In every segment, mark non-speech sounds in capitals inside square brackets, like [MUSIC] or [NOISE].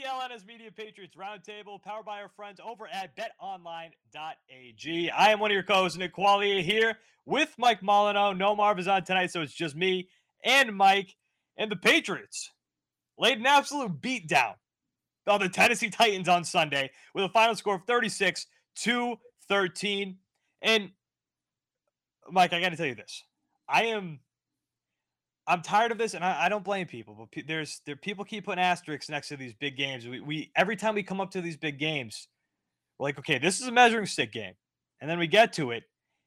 CLNS Media Patriots Roundtable, powered by our friends over at betonline.ag. I am one of your co hosts, Nick Quaglia, here with Mike Molyneux. No Marv is on tonight, so it's just me and Mike. And the Patriots laid an absolute beatdown on the Tennessee Titans on Sunday with a final score of 36 to 13. And Mike, I got to tell you this. I am I'm tired of this, and I, I don't blame people. But pe- there's there people keep putting asterisks next to these big games. We, we every time we come up to these big games, we're like, okay, this is a measuring stick game, and then we get to it,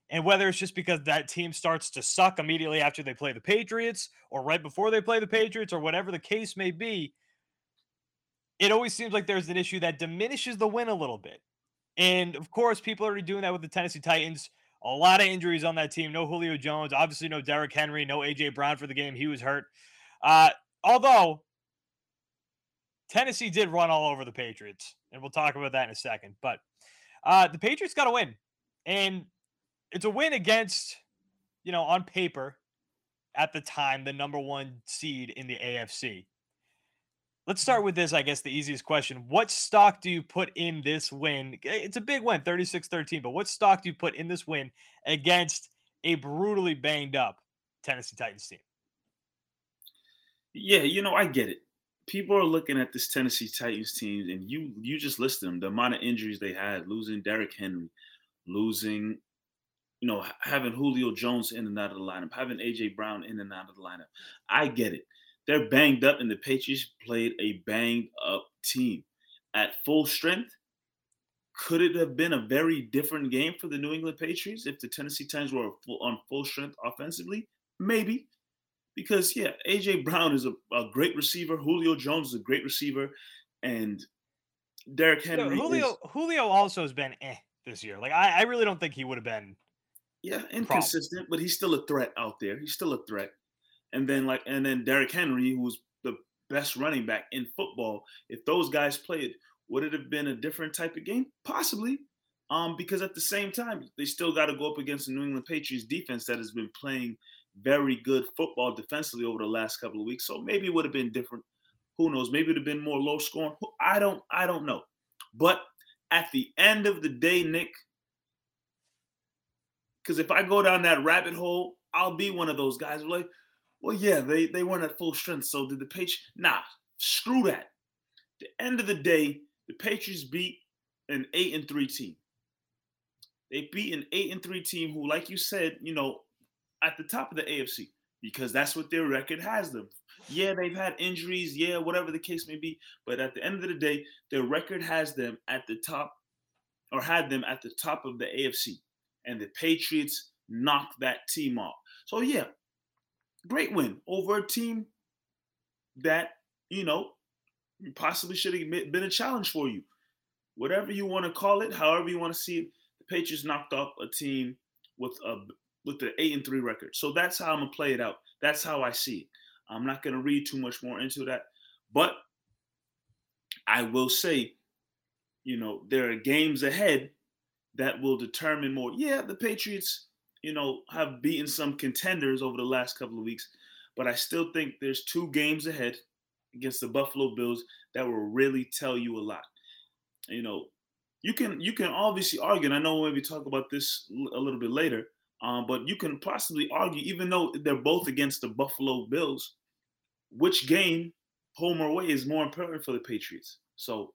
and whether it's just because that team starts to suck immediately after they play the Patriots, or right before they play the Patriots, or whatever the case may be, it always seems like there's an issue that diminishes the win a little bit. And of course, people are already doing that with the Tennessee Titans. A lot of injuries on that team. No Julio Jones, obviously no Derrick Henry, no AJ Brown for the game. He was hurt. Uh, although Tennessee did run all over the Patriots, and we'll talk about that in a second. But uh, the Patriots got a win, and it's a win against, you know, on paper, at the time, the number one seed in the AFC. Let's start with this, I guess, the easiest question. What stock do you put in this win? It's a big win, 36 13, but what stock do you put in this win against a brutally banged up Tennessee Titans team? Yeah, you know, I get it. People are looking at this Tennessee Titans team, and you you just listed them. The amount of injuries they had, losing Derrick Henry, losing, you know, having Julio Jones in and out of the lineup, having AJ Brown in and out of the lineup. I get it. They're banged up, and the Patriots played a banged up team at full strength. Could it have been a very different game for the New England Patriots if the Tennessee Titans were full, on full strength offensively? Maybe. Because, yeah, A.J. Brown is a, a great receiver. Julio Jones is a great receiver. And Derrick Henry. Julio is, Julio also has been eh this year. Like I, I really don't think he would have been. yeah, inconsistent, but he's still a threat out there. He's still a threat. And then, like, and then Derrick Henry, who's the best running back in football. If those guys played, would it have been a different type of game? Possibly. Um, because at the same time, they still got to go up against the New England Patriots defense that has been playing very good football defensively over the last couple of weeks. So maybe it would have been different. Who knows? Maybe it would have been more low scoring. I don't I don't know. But at the end of the day, Nick, because if I go down that rabbit hole, I'll be one of those guys like, well, yeah, they, they weren't at full strength. So did the Patriots? Nah, screw that. the end of the day, the Patriots beat an eight and three team. They beat an eight and three team who, like you said, you know, at the top of the AFC because that's what their record has them. Yeah, they've had injuries, yeah, whatever the case may be, but at the end of the day, their record has them at the top or had them at the top of the AFC. And the Patriots knocked that team off. So yeah, great win over a team that, you know, possibly should have been a challenge for you. Whatever you want to call it, however you want to see it, the Patriots knocked off a team with a with the eight and three record. So that's how I'm gonna play it out. That's how I see it. I'm not gonna read too much more into that, but I will say, you know, there are games ahead that will determine more. Yeah, the Patriots, you know, have beaten some contenders over the last couple of weeks, but I still think there's two games ahead against the Buffalo Bills that will really tell you a lot. You know, you can you can obviously argue, and I know we'll maybe talk about this a little bit later, um, but you can possibly argue, even though they're both against the Buffalo Bills, which game home or away is more important for the Patriots. So,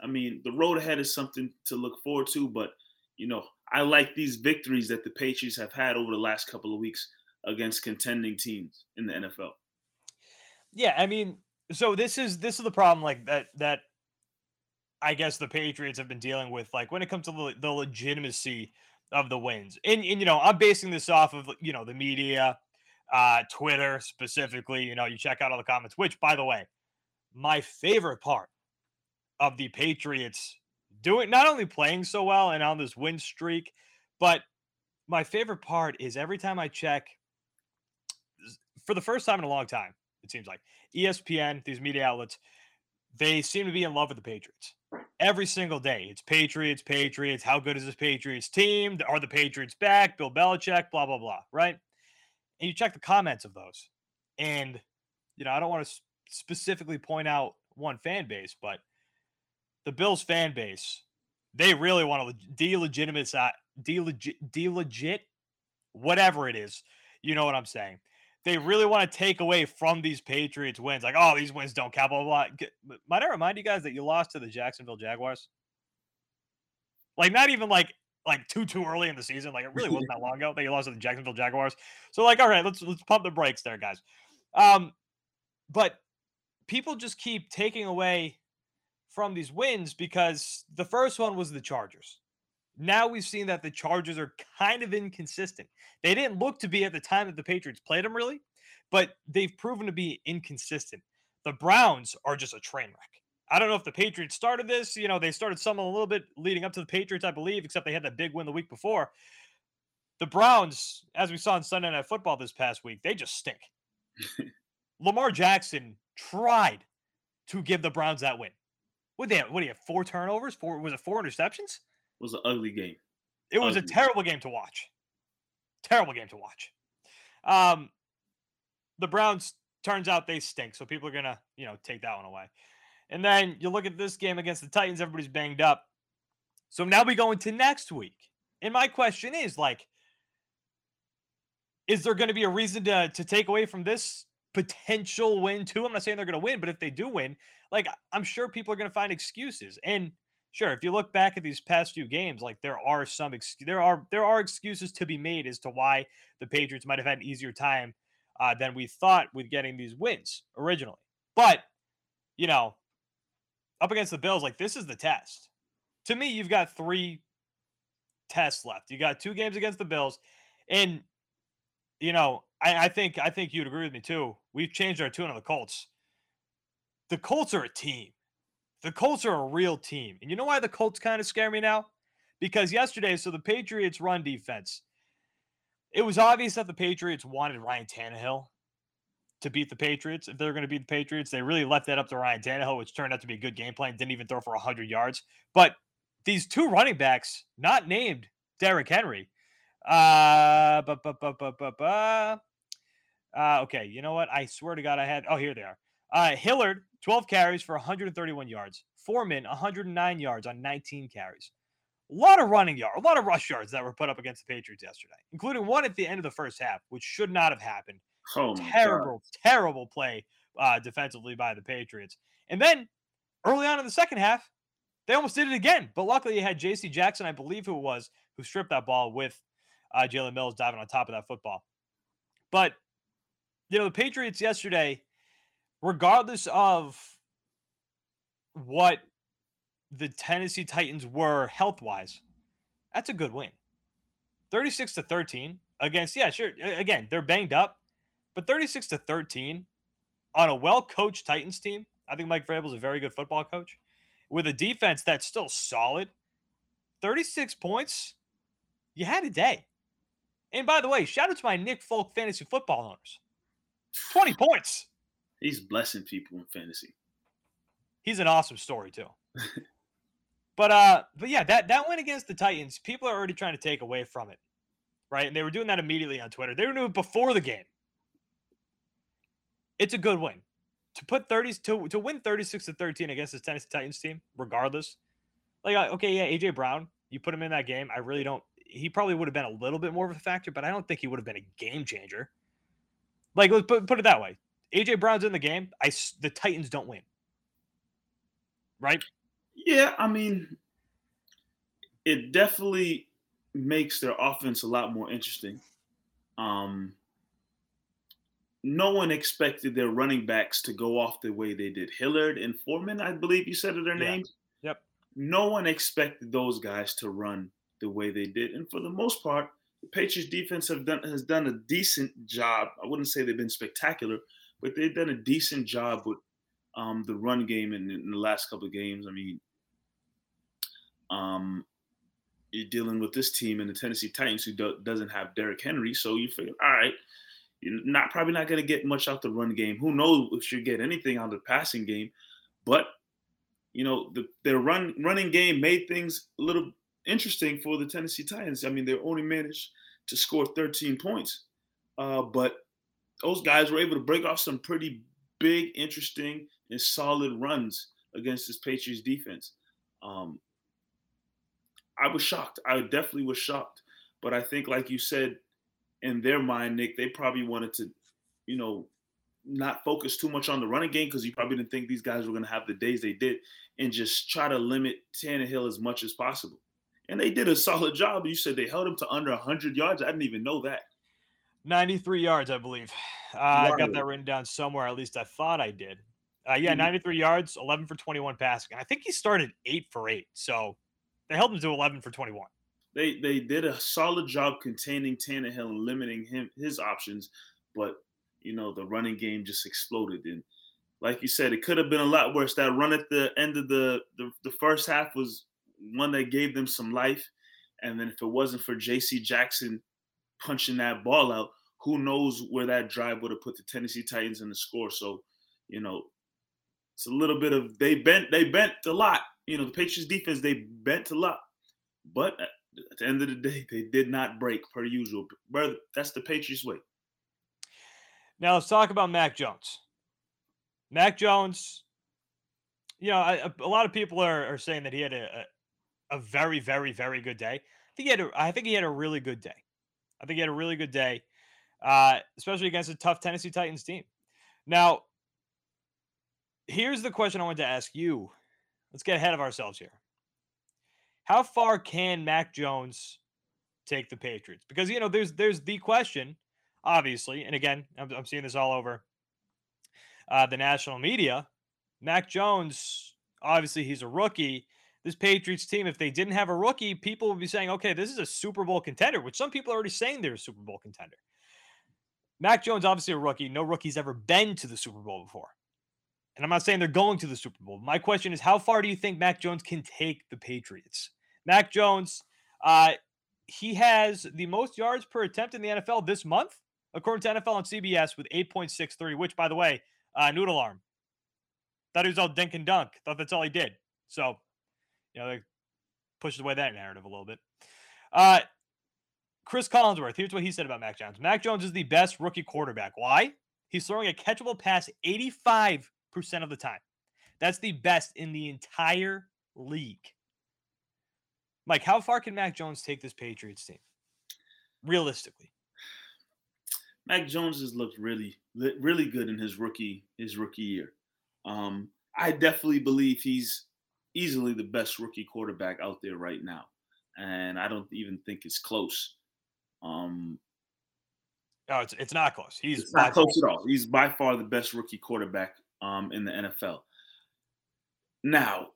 I mean, the road ahead is something to look forward to, but you know, I like these victories that the Patriots have had over the last couple of weeks against contending teams in the NFL. Yeah, I mean, so this is this is the problem like that that I guess the Patriots have been dealing with like when it comes to the, the legitimacy of the wins. And, and you know, I'm basing this off of you know the media, uh, Twitter specifically. You know, you check out all the comments. Which, by the way, my favorite part of the Patriots doing not only playing so well and on this win streak, but my favorite part is every time I check for the first time in a long time, it seems like ESPN, these media outlets, they seem to be in love with the Patriots every single day. It's Patriots, Patriots. How good is this Patriots team? Are the Patriots back? Bill Belichick, blah, blah, blah, right? And you check the comments of those. And, you know, I don't want to specifically point out one fan base, but the Bills fan base, they really want to delegitimize, uh, delegit, delegit, whatever it is. You know what I'm saying? They really want to take away from these Patriots wins. Like, oh, these wins don't count, blah, blah, blah. Might I remind you guys that you lost to the Jacksonville Jaguars? Like, not even like like too too early in the season. Like it really wasn't that long ago that you lost to the Jacksonville Jaguars. So like, all right, let's let's pump the brakes there, guys. Um, but people just keep taking away from these wins because the first one was the Chargers. Now we've seen that the Chargers are kind of inconsistent. They didn't look to be at the time that the Patriots played them really, but they've proven to be inconsistent. The Browns are just a train wreck. I don't know if the Patriots started this. You know, they started some a little bit leading up to the Patriots, I believe, except they had that big win the week before. The Browns, as we saw in Sunday Night Football this past week, they just stink. [LAUGHS] Lamar Jackson tried to give the Browns that win. What they have? What do you have? Four turnovers? Four was it four interceptions? It was an ugly game. It was ugly. a terrible game to watch. Terrible game to watch. Um, the Browns turns out they stink, so people are gonna you know take that one away. And then you look at this game against the Titans, everybody's banged up. So now we go into next week. And my question is like, is there going to be a reason to, to take away from this potential win too? I'm not saying they're going to win, but if they do win, like I'm sure people are going to find excuses. And sure, if you look back at these past few games, like there are some ex- there are there are excuses to be made as to why the Patriots might have had an easier time uh, than we thought with getting these wins originally. But you know, up against the Bills, like this is the test. To me, you've got three tests left. You got two games against the Bills, and you know, I, I think I think you'd agree with me too. We've changed our tune on the Colts. The Colts are a team. The Colts are a real team. And you know why the Colts kind of scare me now? Because yesterday, so the Patriots run defense. It was obvious that the Patriots wanted Ryan Tannehill to beat the Patriots. If they're going to beat the Patriots, they really left that up to Ryan Tannehill, which turned out to be a good game plan. Didn't even throw for 100 yards. But these two running backs, not named Derrick Henry, uh, bu- bu- bu- uh, okay, you know what? I swear to God, I had. Oh, here they are. Uh, Hilliard, 12 carries for 131 yards. Foreman, 109 yards on 19 carries. A lot of running yards, a lot of rush yards that were put up against the Patriots yesterday, including one at the end of the first half, which should not have happened. Oh terrible, terrible play uh, defensively by the Patriots. And then early on in the second half, they almost did it again. But luckily, you had J.C. Jackson, I believe who it was, who stripped that ball with uh, Jalen Mills diving on top of that football. But, you know, the Patriots yesterday, regardless of what the Tennessee Titans were health wise, that's a good win. 36 to 13 against, yeah, sure. Again, they're banged up, but 36 to 13 on a well coached Titans team. I think Mike Vrabel is a very good football coach with a defense that's still solid. 36 points, you had a day. And by the way, shout out to my Nick Folk fantasy football owners. 20 points. He's blessing people in fantasy. He's an awesome story too. [LAUGHS] but uh but yeah, that that win against the Titans, people are already trying to take away from it. Right? And they were doing that immediately on Twitter. They were doing it before the game. It's a good win. To put 30s to to win 36 to 13 against the Tennessee Titans team, regardless. Like uh, okay, yeah, AJ Brown, you put him in that game. I really don't he probably would have been a little bit more of a factor, but I don't think he would have been a game changer. Like let's put, put it that way. AJ Brown's in the game, I the Titans don't win. Right? Yeah, I mean, it definitely makes their offense a lot more interesting. Um, no one expected their running backs to go off the way they did. Hilliard and Foreman, I believe you said their yeah. names. Yep. No one expected those guys to run the way they did, and for the most part, the Patriots defense have done has done a decent job. I wouldn't say they've been spectacular, but they've done a decent job with um, the run game in, in, the last couple of games. I mean, um, you're dealing with this team in the Tennessee Titans who do, doesn't have Derrick Henry, so you figure, all right, you're not probably not going to get much out the run game. Who knows if you get anything out of the passing game? But you know, the, their run running game made things a little interesting for the Tennessee Titans. I mean, they only managed to score 13 points, uh, but those guys were able to break off some pretty big, interesting, and solid runs against this Patriots defense. Um, I was shocked. I definitely was shocked. But I think, like you said, in their mind, Nick, they probably wanted to, you know, not focus too much on the running game because you probably didn't think these guys were going to have the days they did, and just try to limit Tannehill as much as possible. And they did a solid job. You said they held him to under 100 yards. I didn't even know that. 93 yards, I believe. Uh, I got that written down somewhere. At least I thought I did. Uh, yeah, mm-hmm. 93 yards, 11 for 21 passing. I think he started eight for eight. So they held him to 11 for 21 they they did a solid job containing Tannehill and limiting him his options, but you know the running game just exploded. And like you said, it could have been a lot worse. That run at the end of the the, the first half was one that gave them some life, and then if it wasn't for J.C. Jackson punching that ball out, who knows where that drive would have put the Tennessee Titans in the score. So, you know, it's a little bit of they bent they bent a lot. You know, the Patriots defense they bent a lot, but at the end of the day, they did not break per usual. Brother, that's the Patriots way. Now let's talk about Mac Jones. Mac Jones, you know, I, a lot of people are, are saying that he had a, a, very, very, very good day. I think he had a, I think he had a really good day. I think he had a really good day, uh, especially against a tough Tennessee Titans team. Now, here's the question I wanted to ask you. Let's get ahead of ourselves here. How far can Mac Jones take the Patriots? Because you know, there's there's the question, obviously, and again, I'm, I'm seeing this all over uh, the national media. Mac Jones, obviously, he's a rookie. This Patriots team, if they didn't have a rookie, people would be saying, okay, this is a Super Bowl contender, which some people are already saying they're a Super Bowl contender. Mac Jones, obviously a rookie. No rookie's ever been to the Super Bowl before. And I'm not saying they're going to the Super Bowl. My question is, how far do you think Mac Jones can take the Patriots? Mac Jones, uh, he has the most yards per attempt in the NFL this month, according to NFL on CBS, with 8.63, which, by the way, uh, noodle arm. Thought he was all dink and dunk. Thought that's all he did. So, you know, they pushed away that narrative a little bit. Uh, Chris Collinsworth, here's what he said about Mac Jones. Mac Jones is the best rookie quarterback. Why? He's throwing a catchable pass 85 percent of the time. That's the best in the entire league. Mike, how far can Mac Jones take this Patriots team? Realistically. Mac Jones has looked really, really good in his rookie his rookie year. Um, I definitely believe he's easily the best rookie quarterback out there right now, and I don't even think it's close. Um, no, it's it's not close. He's not close at all. He's by far the best rookie quarterback um, in the NFL. Now,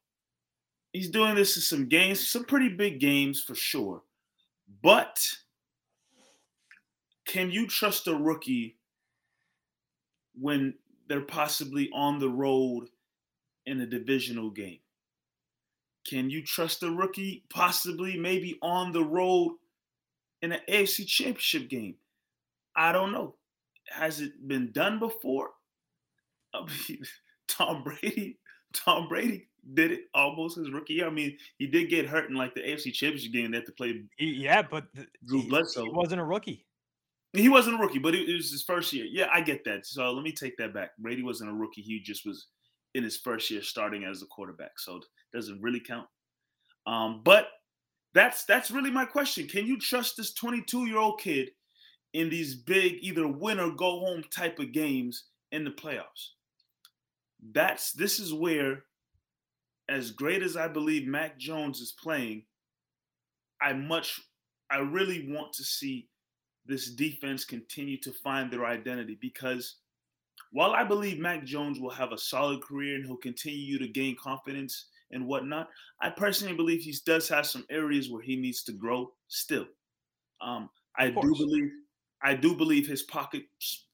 he's doing this in some games, some pretty big games for sure. But can you trust a rookie when they're possibly on the road in a divisional game? Can you trust a rookie possibly maybe on the road in an AFC championship game? I don't know. Has it been done before? I mean, [LAUGHS] Tom Brady, Tom Brady did it almost his rookie year. I mean, he did get hurt in like the AFC Championship game. They had to play. Yeah, but Drew Bledsoe he wasn't a rookie. He wasn't a rookie, but it, was his first year. Yeah, I get that. So let me take that back. Brady wasn't a rookie. He just was in his first year starting as a quarterback. So doesn't really count. Um, but that's that's really my question. Can you trust this 22 year old kid in these big either win or go home type of games in the playoffs. That's this is where, as great as I believe Mac Jones is playing, I much I really want to see this defense continue to find their identity because while I believe Mac Jones will have a solid career and he'll continue to gain confidence and whatnot, I personally believe he does have some areas where he needs to grow still. Um, I do believe I do believe his pocket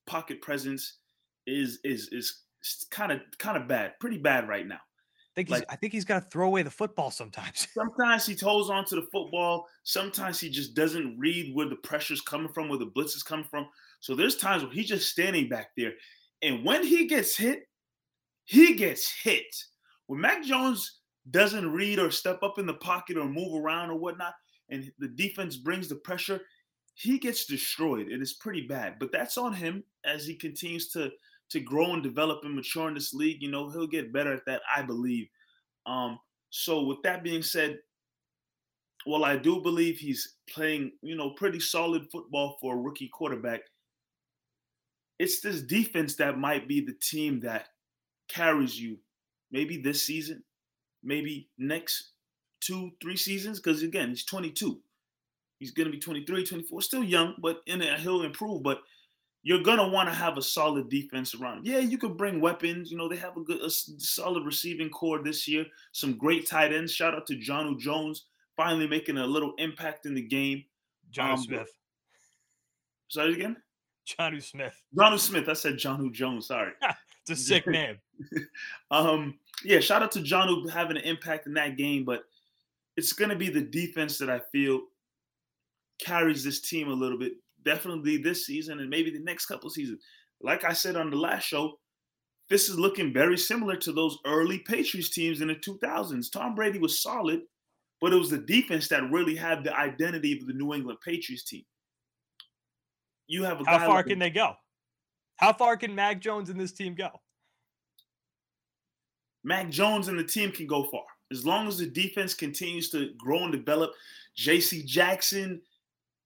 pocket presence is is is kind of kind of bad, pretty bad right now. I think he's, like, I think he's got to throw away the football sometimes. [LAUGHS] sometimes he holds on to the football. Sometimes he just doesn't read where the pressure's coming from, where the blitz is coming from. So there's times where he's just standing back there, and when he gets hit, he gets hit. When Mac Jones doesn't read or step up in the pocket or move around or whatnot, and the defense brings the pressure, he gets destroyed. It is pretty bad. But that's on him as he continues to to grow and develop and mature in this league. You know, he'll get better at that, I believe. Um, so with that being said, well, I do believe he's playing, you know, pretty solid football for a rookie quarterback. It's this defense that might be the team that carries you maybe this season, maybe next two, three seasons. Because again, he's 22. He's going to be 23, 24, still young, but in a, he'll improve. But you're gonna want to have a solid defense around. Yeah, you could bring weapons. You know, they have a good, a solid receiving core this year. Some great tight ends. Shout out to Jonnu Jones, finally making a little impact in the game. John um, Smith. Sorry again. Jonnu Smith. Jonnu Smith. I said Jonnu Jones. Sorry. [LAUGHS] it's a sick [LAUGHS] name. um, yeah, shout out to Jonnu having an impact in that game, but it's gonna be the defense that I feel carries this team a little bit definitely this season and maybe the next couple seasons. Like I said on the last show, this is looking very similar to those early Patriots teams in the 2000s. Tom Brady was solid, but it was the defense that really had the identity of the New England Patriots team. You have a how far like can they go? How far can Mac Jones and this team go? Mac Jones and the team can go far as long as the defense continues to grow and develop. J.C. Jackson,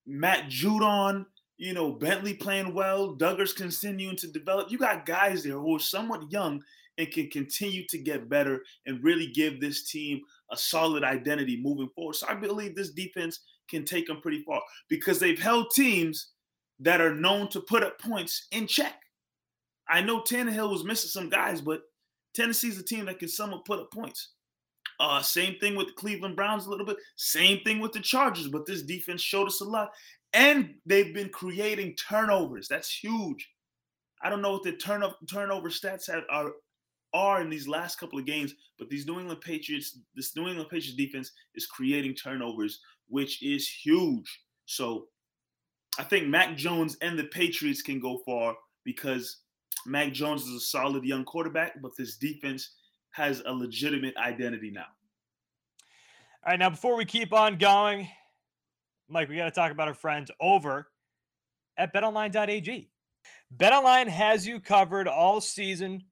Matt Judon, you know, Bentley playing well, Dugger's continuing to develop. You got guys there who are somewhat young and can continue to get better and really give this team a solid identity moving forward. So I believe this defense can take them pretty far because they've held teams that are known to put up points in check. I know Tannehill was missing some guys, but Tennessee's a team that can somewhat put up points. Uh, same thing with the Cleveland Browns a little bit. Same thing with the Chargers, but this defense showed us a lot. And they've been creating turnovers. That's huge. I don't know what the turnover turnover stats have, are are in these last couple of games, but these New England Patriots, this New England Patriots defense is creating turnovers, which is huge. So I think Mac Jones and the Patriots can go far because Mac Jones is a solid young quarterback, but this defense has a legitimate identity now. All right, now before we keep on going, Mike, we got to talk about our friends over at betonline.ag. BetOnline has you covered all season.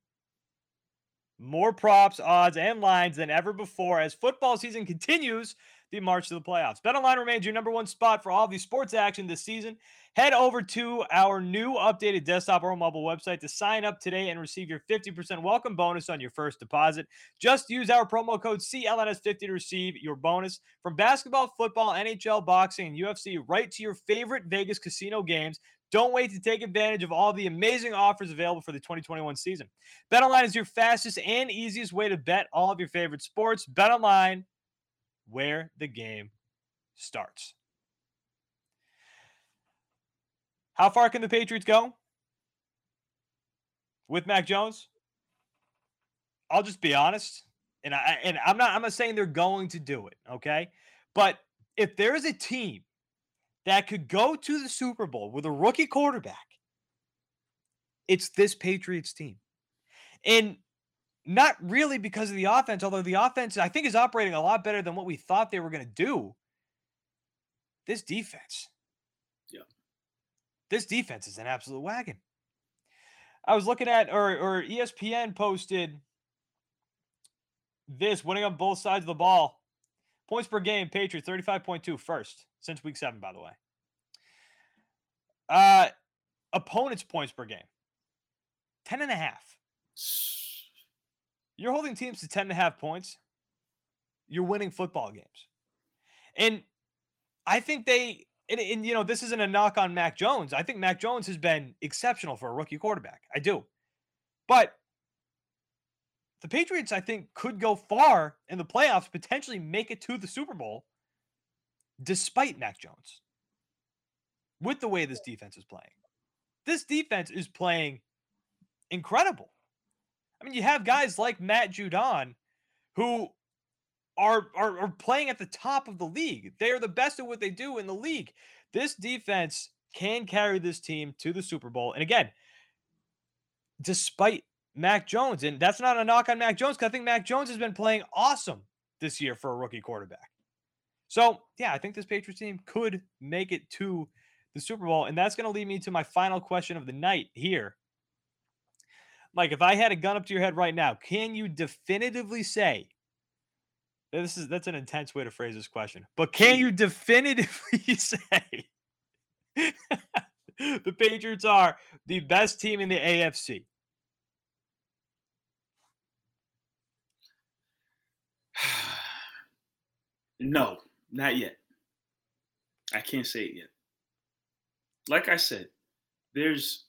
More props, odds, and lines than ever before as football season continues the march to the playoffs. BetOnline remains your number one spot for all of the sports action this season. Head over to our new updated desktop or mobile website to sign up today and receive your 50% welcome bonus on your first deposit. Just use our promo code CLNS50 to receive your bonus from basketball, football, NHL, boxing, and UFC right to your favorite Vegas casino games. Don't wait to take advantage of all the amazing offers available for the 2021 season. BetOnline is your fastest and easiest way to bet all of your favorite sports. BetOnline where the game starts. How far can the Patriots go with Mac Jones? I'll just be honest, and I and I'm not I'm not saying they're going to do it, okay? But if there is a team that could go to the Super Bowl with a rookie quarterback, it's this Patriots team. And not really because of the offense, although the offense, I think, is operating a lot better than what we thought they were going to do. This defense. Yeah. This defense is an absolute wagon. I was looking at, or, or ESPN posted this winning on both sides of the ball. Points per game, Patriots 35.2 first since week seven, by the way. Uh, opponents' points per game 10 and a half. You're holding teams to 10 and a half points. You're winning football games. And I think they, and, and, you know, this isn't a knock on Mac Jones. I think Mac Jones has been exceptional for a rookie quarterback. I do. But the Patriots, I think, could go far in the playoffs, potentially make it to the Super Bowl despite Mac Jones with the way this defense is playing. This defense is playing incredible. I mean, you have guys like Matt Judon who are, are, are playing at the top of the league. They are the best at what they do in the league. This defense can carry this team to the Super Bowl. And again, despite Mac Jones, and that's not a knock on Mac Jones because I think Mac Jones has been playing awesome this year for a rookie quarterback. So, yeah, I think this Patriots team could make it to the Super Bowl. And that's going to lead me to my final question of the night here. Mike, if I had a gun up to your head right now, can you definitively say this is that's an intense way to phrase this question, but can you definitively [LAUGHS] say the Patriots are the best team in the AFC? [SIGHS] No, not yet. I can't say it yet. Like I said, there's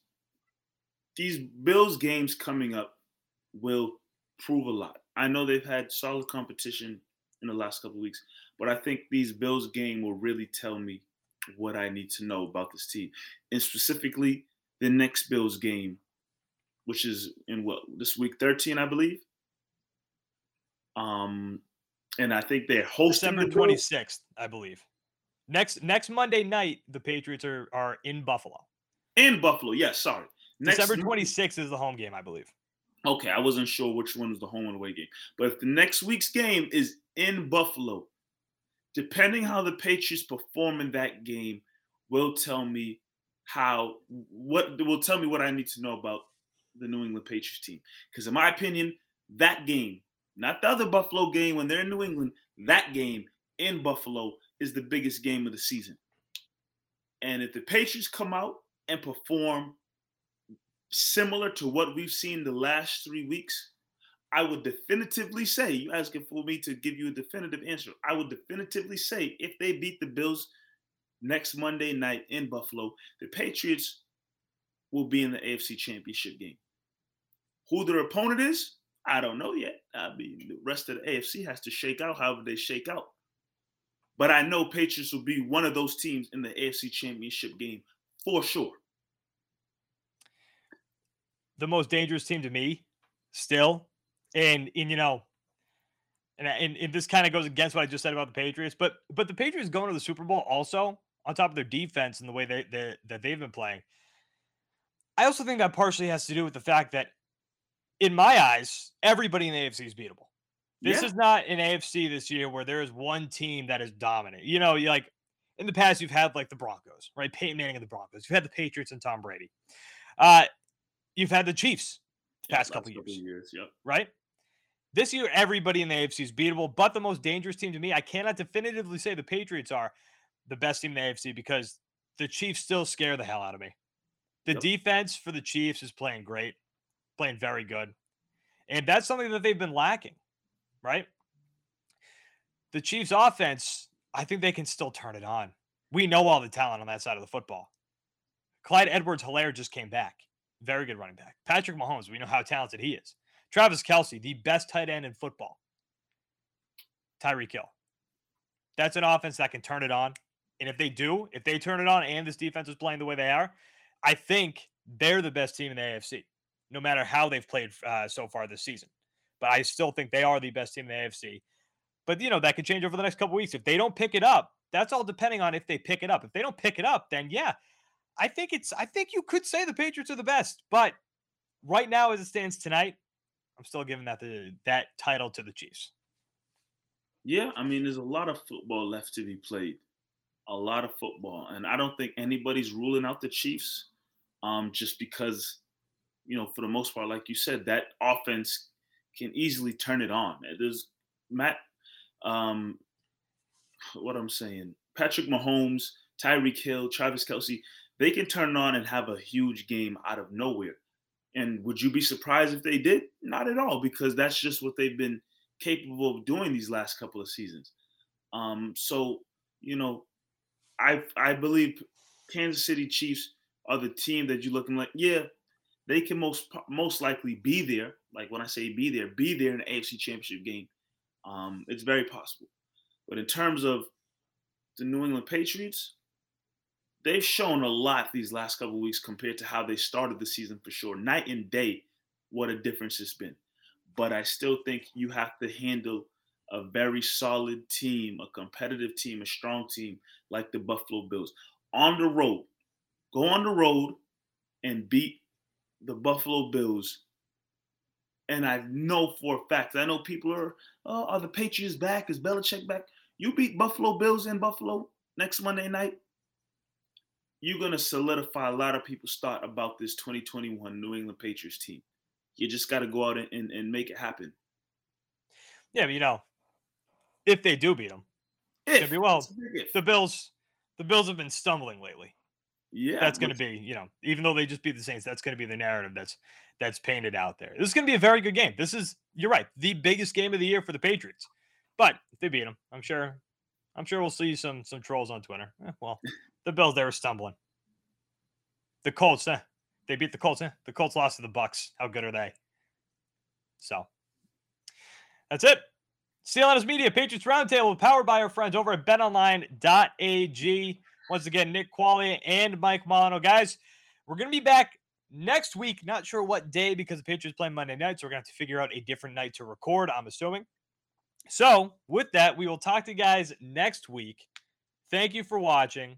these Bills games coming up will prove a lot. I know they've had solid competition in the last couple weeks, but I think these Bills game will really tell me what I need to know about this team, and specifically the next Bills game, which is in what this week 13, I believe. Um, and I think they're hosting December twenty sixth, I believe. Next next Monday night, the Patriots are are in Buffalo. In Buffalo, yes. Sorry, next December twenty sixth is the home game, I believe. Okay, I wasn't sure which one was the home and away game, but if the next week's game is in Buffalo, depending how the Patriots perform in that game, will tell me how what will tell me what I need to know about the New England Patriots team. Because in my opinion, that game not the other Buffalo game when they're in New England. That game in Buffalo is the biggest game of the season. And if the Patriots come out and perform similar to what we've seen the last three weeks, I would definitively say, you asking for me to give you a definitive answer. I would definitively say if they beat the Bills next Monday night in Buffalo, the Patriots will be in the AFC Championship game. Who their opponent is, I don't know yet. I mean, the rest of the AFC has to shake out however they shake out. But I know Patriots will be one of those teams in the AFC Championship game for sure. The most dangerous team to me, still, and and you know, and and, and this kind of goes against what I just said about the Patriots, but but the Patriots going to the Super Bowl also on top of their defense and the way they, they that they've been playing. I also think that partially has to do with the fact that in my eyes, everybody in the AFC is beatable. This yeah. is not an AFC this year where there is one team that is dominant. You know, you like in the past, you've had like the Broncos, right? Peyton Manning and the Broncos. You've had the Patriots and Tom Brady. Uh, you've had the Chiefs past couple years, years yep. right? This year, everybody in the AFC is beatable, but the most dangerous team to me, I cannot definitively say the Patriots are the best team in the AFC because the Chiefs still scare the hell out of me. The yep. defense for the Chiefs is playing great playing very good. And that's something that they've been lacking, right? The Chiefs' offense, I think they can still turn it on. We know all the talent on that side of the football. Clyde Edwards Helaire just came back. Very good running back. Patrick Mahomes, we know how talented he is. Travis Kelce, the best tight end in football. Tyreek Hill. That's an offense that can turn it on. And if they do, if they turn it on and this defense is playing the way they are, I think they're the best team in the AFC no matter how they've played uh, so far this season. But I still think they are the best team in the AFC. But you know that could change over the next couple weeks if they don't pick it up. That's all depending on if they pick it up. If they don't pick it up, then yeah, I think it's. I think you could say the Patriots are the best. But right now, as it stands tonight, I'm still giving that the, that title to the Chiefs. Yeah, I mean, there's a lot of football left to be played. A lot of football, and I don't think anybody's ruling out the Chiefs, um, just because you know, for the most part, like you said, that offense can easily turn it on. There's Matt, um, what I'm saying, Patrick Mahomes, Tyreek Hill, Travis Kelce, they can turn on and have a huge game out of nowhere. And would you be surprised if they did? Not at all, because that's just what they've been capable of doing these last couple of seasons. Um, so, you know, I I believe Kansas City Chiefs are the team that you're looking like, yeah, they can most most likely be there. Like when I say be there, be there in the AFC Championship game. Um, it's very possible. But in terms of the New England Patriots, they've shown a lot these last couple weeks compared to how they started the season for sure. Night and day, what a difference it's been. But I still think you have to handle a very solid team, a competitive team, a strong team like the Buffalo Bills on the road. Go on the road and beat the Buffalo Bills. And I know for a fact, I know people are, oh, are the Patriots back? Is Belichick back? You beat Buffalo Bills in Buffalo next Monday night. You're going to solidify a lot of people's thought about this 2021 New England Patriots team. You just got to go out and, and, and, make it happen. Yeah, but you know, if they do beat them, if, be well, the Bills, the Bills have been stumbling lately. Yeah, that's going to be you know even though they just beat the Saints, that's going to be the narrative that's that's painted out there. This is going to be a very good game. This is you're right, the biggest game of the year for the Patriots. But if they beat them, I'm sure, I'm sure we'll see some some trolls on Twitter. Eh, well, the Bills they were stumbling. The Colts, eh, they beat the Colts. Eh? The Colts lost to the Bucs. How good are they? So that's it. CLNS Media Patriots Roundtable powered by our friends over at betonline.ag. Once again, Nick Quaglia and Mike Molino. Guys, we're going to be back next week. Not sure what day because the Patriots play Monday night. So we're going to have to figure out a different night to record, I'm assuming. So, with that, we will talk to you guys next week. Thank you for watching